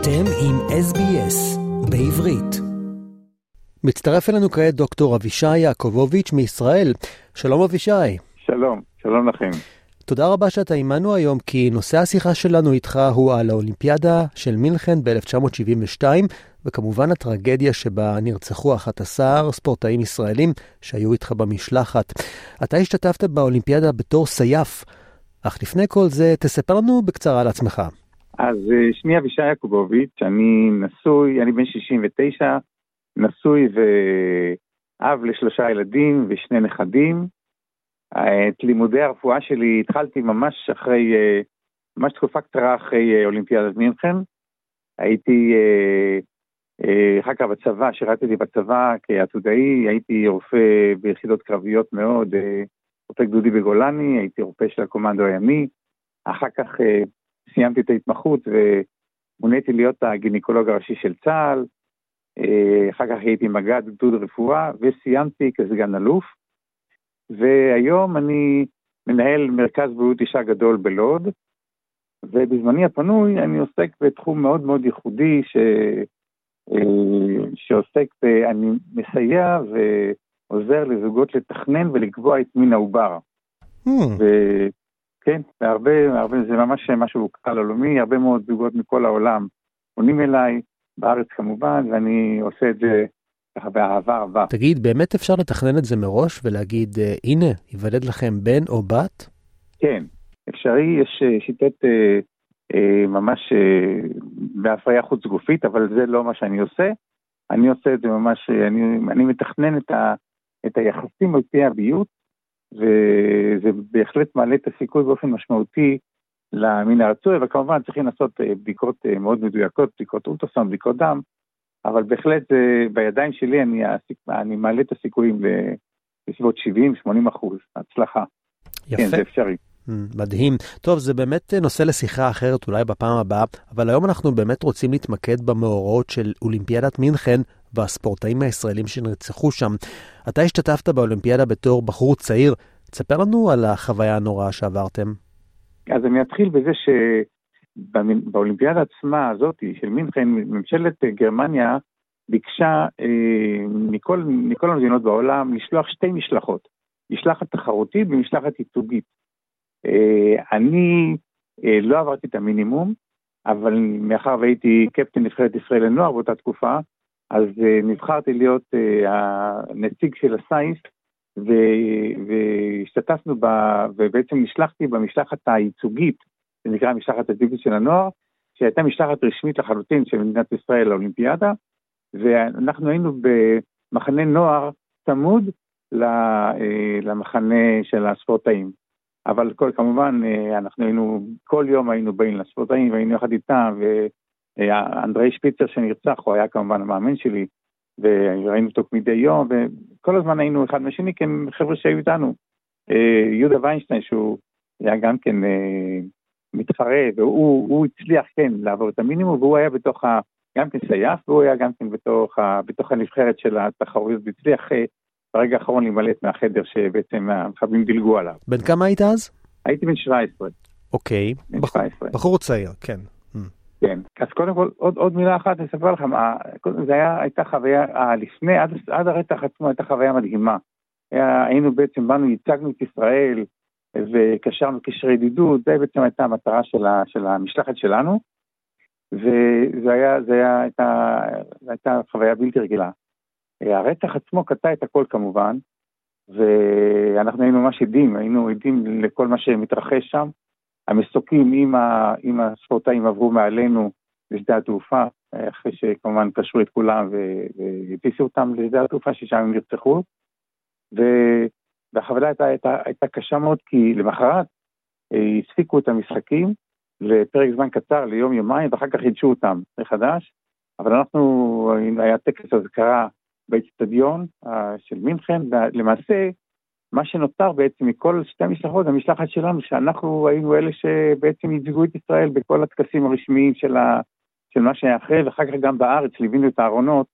אתם עם SBS בעברית. מצטרף אלינו כעת דוקטור אבישי יעקובוביץ' מישראל. שלום אבישי. שלום, שלום לכם. תודה רבה שאתה עימנו היום, כי נושא השיחה שלנו איתך הוא על האולימפיאדה של מינכן ב-1972, וכמובן הטרגדיה שבה נרצחו 11 ספורטאים ישראלים שהיו איתך במשלחת. אתה השתתפת באולימפיאדה בתור סייף, אך לפני כל זה, תספר לנו בקצרה על עצמך. אז אה, שמי אבישי יעקובוביץ', אני נשוי, אני בן 69, נשוי ואב לשלושה ילדים ושני נכדים. את לימודי הרפואה שלי התחלתי ממש אחרי, אה, ממש תקופה קצרה אחרי אה, אולימפיאדת מינכן. הייתי אחר כך בצבא, שירתתי בצבא כעתודאי, הייתי רופא ביחידות קרביות מאוד, רופא גדודי בגולני, הייתי רופא של הקומנדו הימי. אחר כך סיימתי את ההתמחות ומוניתי להיות הגינקולוג הראשי של צה"ל, אה, אחר כך הייתי מג"ד גדוד רפואה וסיימתי כסגן אלוף, והיום אני מנהל מרכז בריאות אישה גדול בלוד, ובזמני הפנוי אני עוסק בתחום מאוד מאוד ייחודי ש... אה, שעוסק, ב... אני מסייע ועוזר לזוגות לתכנן ולקבוע את מין העובר. Hmm. כן, והרבה, הרבה, זה ממש משהו כלל עולמי, הרבה מאוד זוגות מכל העולם פונים אליי, בארץ כמובן, ואני עושה את זה ככה באהבה רבה. תגיד, באמת אפשר לתכנן את זה מראש ולהגיד, אה, הנה, ייוולד לכם בן או בת? כן, אפשרי, יש אה, שיטות אה, אה, ממש אה, בהפריה חוץ גופית, אבל זה לא מה שאני עושה. אני עושה את זה ממש, אה, אני, אני מתכנן את, ה, את היחסים על פי הביות, וזה בהחלט מעלה את הסיכוי באופן משמעותי למין הרצוי, וכמובן צריכים לעשות אה, בדיקות אה, מאוד מדויקות, בדיקות אולטרסאונד, בדיקות דם, אבל בהחלט אה, בידיים שלי אני, אני מעלה את הסיכויים בסביבות 70-80 אחוז, הצלחה. יפה. כן, זה אפשרי. מדהים. טוב, זה באמת נושא לשיחה אחרת אולי בפעם הבאה, אבל היום אנחנו באמת רוצים להתמקד במאורעות של אולימפיאדת מינכן והספורטאים הישראלים שנרצחו שם. אתה השתתפת באולימפיאדה בתור בחור צעיר, תספר לנו על החוויה הנוראה שעברתם. אז אני אתחיל בזה שבאולימפיאדה עצמה הזאת של מינכן, ממשלת גרמניה ביקשה אה, מכל, מכל המדינות בעולם לשלוח שתי משלחות, משלחת תחרותית ומשלחת ייצוגית. אה, אני אה, לא עברתי את המינימום, אבל מאחר והייתי קפטן נבחרת ישראל לנוער באותה תקופה, אז uh, נבחרתי להיות uh, הנציג של הסייס, והשתתפנו ב... ובעצם נשלחתי במשלחת הייצוגית, זה נקרא משלחת הייצוגית של הנוער, שהייתה משלחת רשמית לחלוטין של מדינת ישראל לאולימפיאדה, ואנחנו היינו במחנה נוער צמוד אה, למחנה של הספורטאים. אבל כל, כמובן, אנחנו היינו, כל יום היינו באים לספורטאים והיינו יחד איתם, אנדרי שפיצר שנרצח, הוא היה כמובן המאמן שלי, וראינו אותו מדי יום, וכל הזמן היינו אחד מהשני, כי הם חבר'ה שהיו איתנו. אה, יהודה ויינשטיין, שהוא היה גם כן אה, מתחרה, והוא הצליח, כן, לעבור את המינימום, והוא היה בתוך ה... גם כן סייף, והוא היה גם כן בתוך, ה, בתוך הנבחרת של התחרויות, והצליח אה, ברגע האחרון להימלט מהחדר שבעצם המחבלים דילגו עליו. בן כמה היית אז? הייתי בן 17. אוקיי, בחור, בחור צעיר, כן. כן, אז קודם כל עוד, עוד מילה אחת אני אספר לכם, זה היה, הייתה חוויה, לפני, עד, עד הרצח עצמו הייתה חוויה מדהימה. היה, היינו בעצם, באנו, ייצגנו את ישראל וקשרנו קשרי ידידות, זה בעצם הייתה המטרה של, ה, של המשלחת שלנו, וזה היה, זה היה, הייתה, הייתה חוויה בלתי רגילה. הרצח עצמו קטע את הכל כמובן, ואנחנו היינו ממש עדים, היינו עדים לכל מה שמתרחש שם. המסוקים עם, ה, עם הספורטאים עברו מעלינו לשדה התעופה, אחרי שכמובן קשרו את כולם והטיסו אותם לשדה התעופה ששם הם נרצחו. והחבלה הייתה, הייתה, הייתה קשה מאוד כי למחרת אה, הפסיקו את המשחקים לפרק זמן קצר, ליום יומיים, ואחר כך חידשו אותם מחדש. אבל אנחנו, היה טקס אזכרה באצטדיון אה, של מינכן, ולמעשה מה שנותר בעצם מכל שתי המשלחות, המשלחת שלנו, שאנחנו היינו אלה שבעצם ייצגו את ישראל בכל הטקסים הרשמיים של, ה, של מה שהיה אחרי, ואחר כך גם בארץ ליווינו את הארונות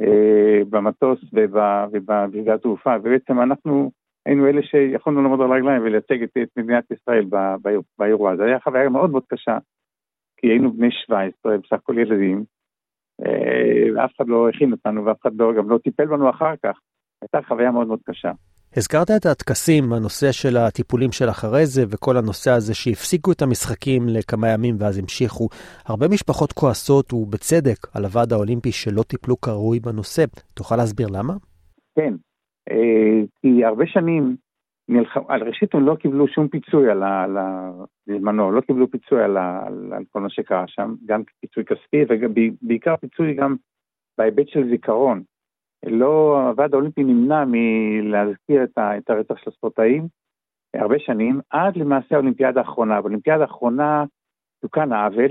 אה, במטוס ובשדה התעופה, ובעצם אנחנו היינו אלה שיכולנו לעמוד על הרגליים ולייצג את, את מדינת ישראל באירוע הזה. זו הייתה חוויה מאוד מאוד קשה, כי היינו בני 17, בסך הכל ילדים, ואף אחד לא הכין אותנו ואף אחד לא, גם לא טיפל בנו אחר כך. הייתה חוויה מאוד מאוד קשה. הזכרת את הטקסים, הנושא של הטיפולים של אחרי זה וכל הנושא הזה שהפסיקו את המשחקים לכמה ימים ואז המשיכו. הרבה משפחות כועסות, ובצדק, על הוועד האולימפי שלא טיפלו כראוי בנושא. תוכל להסביר למה? כן, אה, כי הרבה שנים, נלח... על ראשית הם לא קיבלו שום פיצוי על ה... בזמנו, לא קיבלו פיצוי על, ה... על כל מה שקרה שם, גם פיצוי כספי ובעיקר פיצוי גם בהיבט של זיכרון. לא, הוועד האולימפי נמנע מלהזכיר את, הרצח של הספורטאים הרבה שנים, עד למעשה האולימפיאדה האחרונה. באולימפיאדה האחרונה תוקן העוול,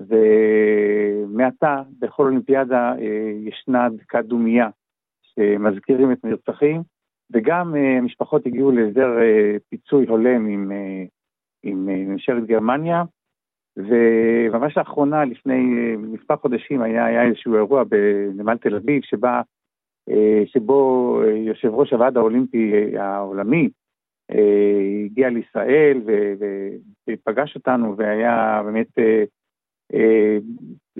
ומעתה בכל אולימפיאדה אה, ישנה דקה דומייה שמזכירים את הנרצחים, וגם אה, המשפחות הגיעו להסדר אה, פיצוי הולם עם, עם ממשלת גרמניה, וממש לאחרונה, לפני מספר חודשים, היה, היה איזשהו אירוע בנמל תל אביב, שבה אה, שבו אה, יושב ראש הוועד האולימפי אה, העולמי הגיע לישראל ופגש אותנו והיה באמת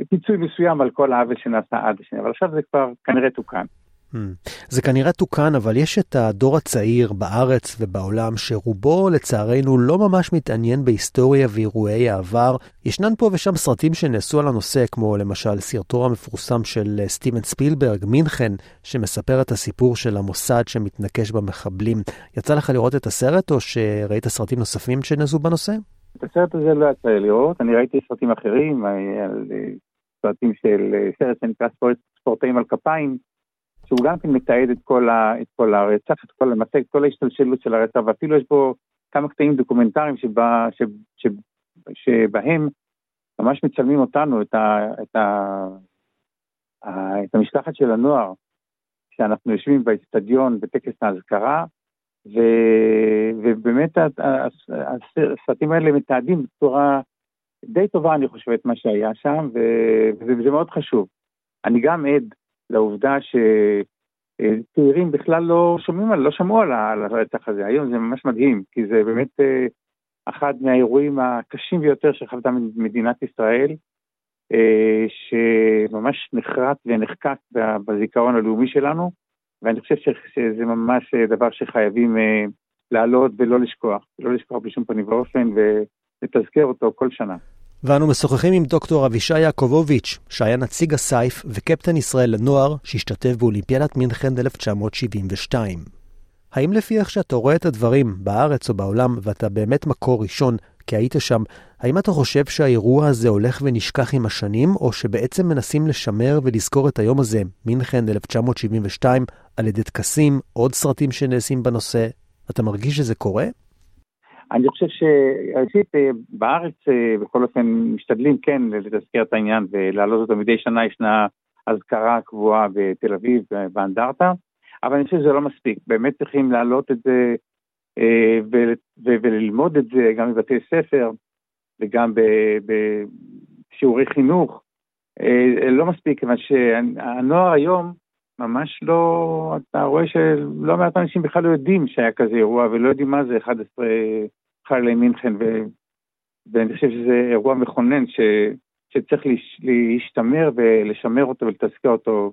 פיצוי מסוים על כל העוול שנעשה עד השני, אבל עכשיו זה כבר כנראה תוקן. Hmm. זה כנראה תוקן, אבל יש את הדור הצעיר בארץ ובעולם שרובו לצערנו לא ממש מתעניין בהיסטוריה ואירועי העבר. ישנן פה ושם סרטים שנעשו על הנושא, כמו למשל סרטו המפורסם של אה, סטיבן ספילברג, מינכן, שמספר את הסיפור של המוסד שמתנקש במחבלים. יצא לך לראות את הסרט או שראית סרטים נוספים שנעשו בנושא? את הסרט הזה לא יצא לי לראות, אני ראיתי סרטים אחרים, אה, אה, סרטים של סרט שנקרא ספורטאים על כפיים. שהוא גם כן מתעד את כל, ה, את כל הרצח, את כל למעשה, את כל ההשתלשלות של הרצח, ואפילו יש בו כמה קטעים דוקומנטריים שבה, ש, ש, שבהם ממש מצלמים אותנו, את, ה, את, ה, ה, את המשלחת של הנוער, שאנחנו יושבים באצטדיון בטקס האזכרה, ו, ובאמת הסרטים האלה מתעדים בצורה די טובה, אני חושב, את מה שהיה שם, וזה, וזה מאוד חשוב. אני גם עד לעובדה שצעירים בכלל לא שומעים, לא שמעו על הרצח הזה. היום זה ממש מדהים, כי זה באמת אה, אחד מהאירועים הקשים ביותר שחוותה מדינת ישראל, אה, שממש נחרט ונחקק בזיכרון הלאומי שלנו, ואני חושב שזה ממש אה, דבר שחייבים לעלות ולא לשכוח, לא לשכוח בשום פנים ואופן, ולתזכר אותו כל שנה. ואנו משוחחים עם דוקטור אבישי יעקובוביץ', שהיה נציג הסייף וקפטן ישראל לנוער, שהשתתף באולימפיאדת מינכן 1972. האם לפי איך שאתה רואה את הדברים בארץ או בעולם, ואתה באמת מקור ראשון, כי היית שם, האם אתה חושב שהאירוע הזה הולך ונשכח עם השנים, או שבעצם מנסים לשמר ולזכור את היום הזה, מינכן 1972, על ידי טקסים, עוד סרטים שנעשים בנושא? אתה מרגיש שזה קורה? אני חושב שראשית, אה, בארץ אה, בכל אופן משתדלים כן לתזכר את העניין ולהעלות אותו מדי שנה, ישנה אזכרה קבועה בתל אביב, באנדרטה, אבל אני חושב שזה לא מספיק, באמת צריכים להעלות את זה אה, וללמוד את זה גם בבתי ספר וגם בשיעורי חינוך. לא מספיק, כיוון שהנוער היום ממש לא, אתה רואה שלא מעט אנשים בכלל לא יודעים שהיה כזה אירוע ולא יודעים מה זה 11 חיילי מינכן, ו... ואני חושב שזה אירוע מכונן ש... שצריך להשתמר ולשמר אותו ולתזכר אותו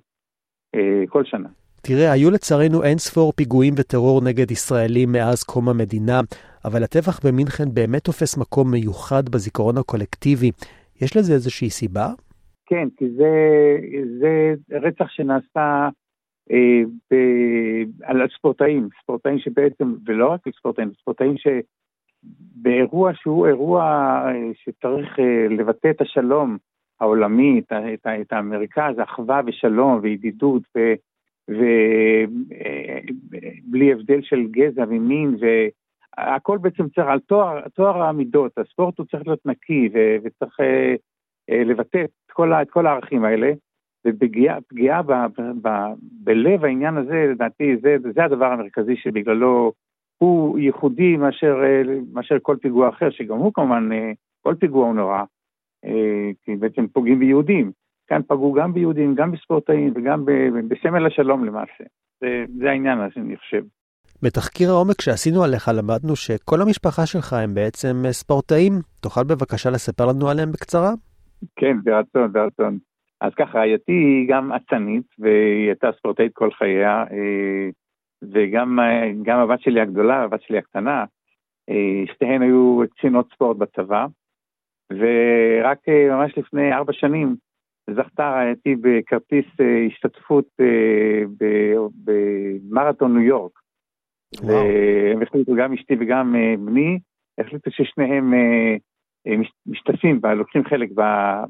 אה, כל שנה. תראה, היו לצערנו אין ספור פיגועים וטרור נגד ישראלים מאז קום המדינה, אבל הטבח במינכן באמת תופס מקום מיוחד בזיכרון הקולקטיבי. יש לזה איזושהי סיבה? כן, כי זה, זה רצח שנעשה אה, ב, על ספורטאים, ספורטאים שבעצם, ולא רק ספורטאים, ספורטאים שבאירוע שהוא אירוע אה, שצריך אה, לבטא את השלום העולמי, את, את, את המרכז, אחווה ושלום וידידות, ובלי אה, הבדל של גזע ומין, והכל בעצם צריך, על תואר, תואר המידות, הספורט הוא צריך להיות נקי וצריך לבטא כל, את כל הערכים האלה. ופגיעה ב, ב, ב, בלב העניין הזה, לדעתי, זה, זה הדבר המרכזי שבגללו הוא ייחודי מאשר, מאשר כל פיגוע אחר, שגם הוא כמובן, כל פיגוע הוא נורא, כי בעצם פוגעים ביהודים. כאן פגעו גם ביהודים, גם בספורטאים וגם בסמל השלום למעשה. זה, זה העניין הזה, אני חושב. בתחקיר העומק שעשינו עליך למדנו שכל המשפחה שלך הם בעצם ספורטאים. תוכל בבקשה לספר לנו עליהם בקצרה? כן, ברצון, ברצון. אז ככה, רעייתי היא גם אצנית, והיא הייתה ספורטאית כל חייה, אה, וגם הבת שלי הגדולה, הבת שלי הקטנה, שתיהן היו קצינות ספורט בצבא, ורק ממש לפני ארבע שנים זכתה רעייתי בכרטיס השתתפות במרתון ניו יורק. והם החליטו, גם אשתי וגם בני, החליטו ששניהם משתתפים, לוקחים חלק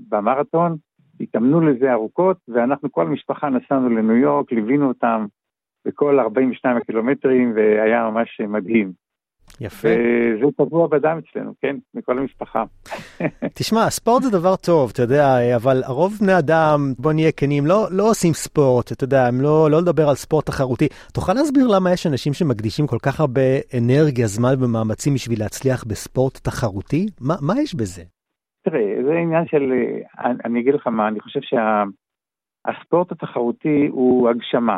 במרתון, התאמנו לזה ארוכות, ואנחנו כל המשפחה נסענו לניו יורק, ליווינו אותם בכל 42 הקילומטרים, והיה ממש מדהים. יפה. וזה טבוע בדם אצלנו, כן? מכל המשפחה. תשמע, ספורט זה דבר טוב, אתה יודע, אבל הרוב בני אדם, בוא נהיה כנים, לא, לא עושים ספורט, אתה יודע, הם לא, לא לדבר על ספורט תחרותי. תוכל להסביר למה יש אנשים שמקדישים כל כך הרבה אנרגיה, זמן ומאמצים בשביל להצליח בספורט תחרותי? מה, מה יש בזה? תראה, זה עניין של, אני, אני אגיד לך מה, אני חושב שהספורט שה, התחרותי הוא הגשמה.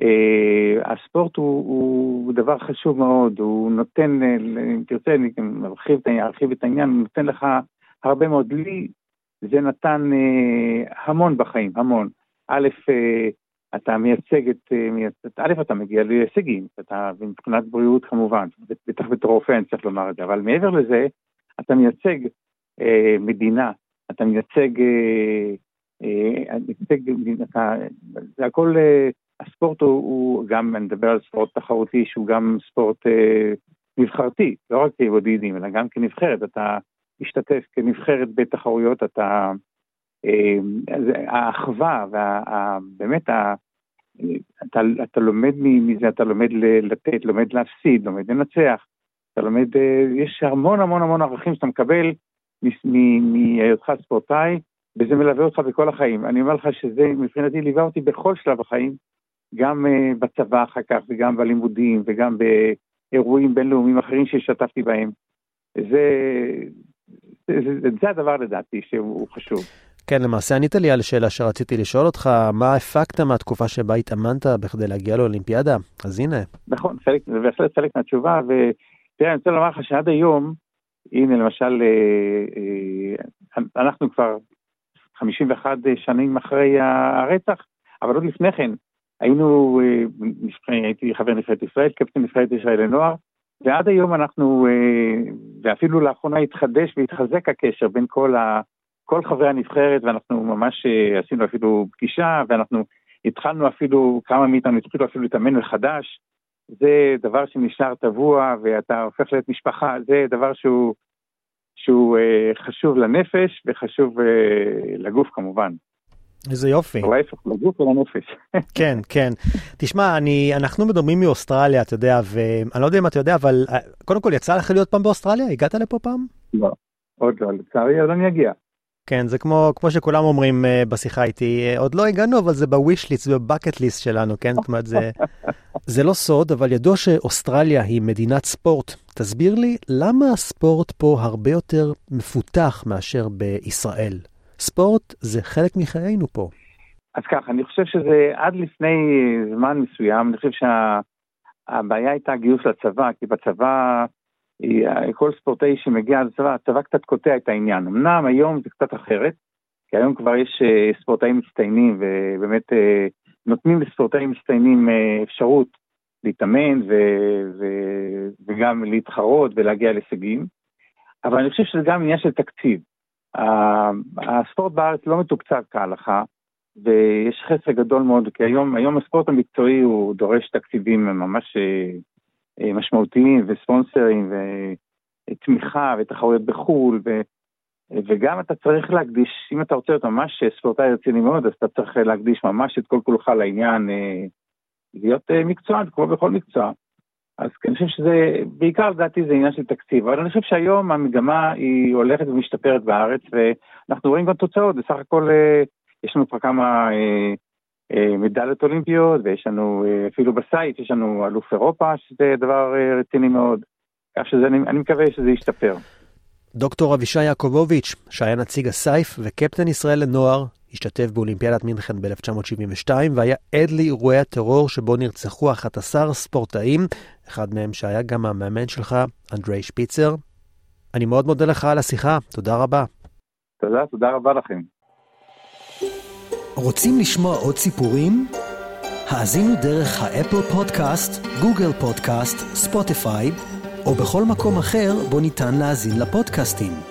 Uh, הספורט הוא, הוא דבר חשוב מאוד, הוא נותן, אם תרצה, אני ארחיב, ארחיב את העניין, הוא נותן לך הרבה מאוד. לי זה נתן uh, המון בחיים, המון. א', אתה מייצג את, א', אתה מגיע להישגים, אתה מבחינת בריאות כמובן, בטח בתור רופא אני צריך לומר את זה, אבל מעבר לזה, אתה מייצג uh, מדינה, אתה מייצג, uh, uh, מייצג, אתה, זה הכל... Uh, הספורט הוא, הוא גם, אני מדבר על ספורט תחרותי שהוא גם ספורט אה, נבחרתי, לא רק כבודדים, אלא גם כנבחרת, אתה משתתף כנבחרת בתחרויות, אתה, אה, האחווה ובאמת, אתה, אתה לומד מזה, אתה לומד לתת, לומד להפסיד, לומד לנצח, אתה לומד, אה, יש המון המון המון ערכים שאתה מקבל מהיותך ספורטאי, וזה מלווה אותך בכל החיים. אני אומר לך שזה מבחינתי ליווה אותי בכל שלב החיים, גם uh, בצבא אחר כך וגם בלימודים וגם באירועים בינלאומיים אחרים שהשתתפתי בהם. זה, זה, זה, זה הדבר לדעתי שהוא חשוב. כן, למעשה ענית לי על שאלה שרציתי לשאול אותך, מה הפקת מהתקופה שבה התאמנת בכדי להגיע לאולימפיאדה? אז הנה. נכון, חלק, זה בהחלט חלק מהתשובה, ותראה, אני רוצה לומר לך שעד היום, הנה למשל, אה, אה, אנחנו כבר 51 שנים אחרי הרצח, אבל עוד לפני כן, היינו, אה, הייתי חבר נבחרת ישראל, קפטן נבחרת ישראל לנוער, ועד היום אנחנו, אה, ואפילו לאחרונה התחדש והתחזק הקשר בין כל, ה, כל חברי הנבחרת, ואנחנו ממש אה, עשינו אפילו פגישה, ואנחנו התחלנו אפילו, כמה מאיתנו התחילו אפילו להתאמן מחדש. זה דבר שנשאר טבוע, ואתה הופך להיות משפחה, זה דבר שהוא, שהוא חשוב לנפש וחשוב לגוף כמובן. איזה יופי. או ההפך, לגוף ולנפש. כן, כן. תשמע, אני, אנחנו מדברים מאוסטרליה, אתה יודע, ואני לא יודע אם אתה יודע, אבל אה, קודם כל, יצא לך להיות פעם באוסטרליה? הגעת לפה פעם? לא, עוד לא, לצערי עוד אני אגיע. כן, זה כמו, כמו שכולם אומרים uh, בשיחה איתי, עוד לא הגענו, אבל זה בוויש ליסט, זה בבקט ליסט שלנו, כן? זאת אומרת, זה, זה לא סוד, אבל ידוע שאוסטרליה היא מדינת ספורט. תסביר לי, למה הספורט פה הרבה יותר מפותח מאשר בישראל? ספורט זה חלק מחיינו פה. אז ככה, אני חושב שזה עד לפני זמן מסוים, אני חושב שהבעיה שה, הייתה גיוס לצבא, כי בצבא, כל ספורטאי שמגיע לצבא, הצבא קצת קוטע את העניין. אמנם היום זה קצת אחרת, כי היום כבר יש אה, ספורטאים מצטיינים, ובאמת אה, נותנים לספורטאים מצטיינים אה, אפשרות להתאמן ו, ו, וגם להתחרות ולהגיע להישגים, אבל אני חושב שזה גם עניין של תקציב. הספורט בארץ לא מתוקצב כהלכה, ויש חסר גדול מאוד, כי היום, היום הספורט המקצועי הוא דורש תקציבים ממש אה, אה, משמעותיים, וספונסרים, ותמיכה, ותחרויות בחו"ל, ו, וגם אתה צריך להקדיש, אם אתה רוצה להיות ממש ספורטאי רציני מאוד, אז אתה צריך להקדיש ממש את כל כולך לעניין, אה, להיות מקצוען, כמו בכל מקצוע. אז אני חושב שזה, בעיקר לדעתי זה עניין של תקציב, אבל אני חושב שהיום המגמה היא הולכת ומשתפרת בארץ, ואנחנו רואים גם תוצאות, בסך הכל אה, יש לנו כבר כמה אה, אה, מדליות אולימפיות, ויש לנו אפילו בסייט, יש לנו אלוף אירופה, שזה דבר רציני מאוד, כך שאני מקווה שזה ישתפר. דוקטור אבישי יעקובוביץ', שהיה נציג הסייף וקפטן ישראל לנוער, השתתף באולימפיאדת מינכן ב-1972 והיה עד לאירועי הטרור שבו נרצחו 11 ספורטאים, אחד מהם שהיה גם המאמן שלך, אנדרי שפיצר. אני מאוד מודה לך על השיחה, תודה רבה. תודה. תודה, רבה לכם. רוצים לשמוע עוד סיפורים? האזינו דרך ה Apple Podcasts, Google Podcasts, ספוטיפיי, או בכל מקום אחר בו ניתן להאזין לפודקאסטים.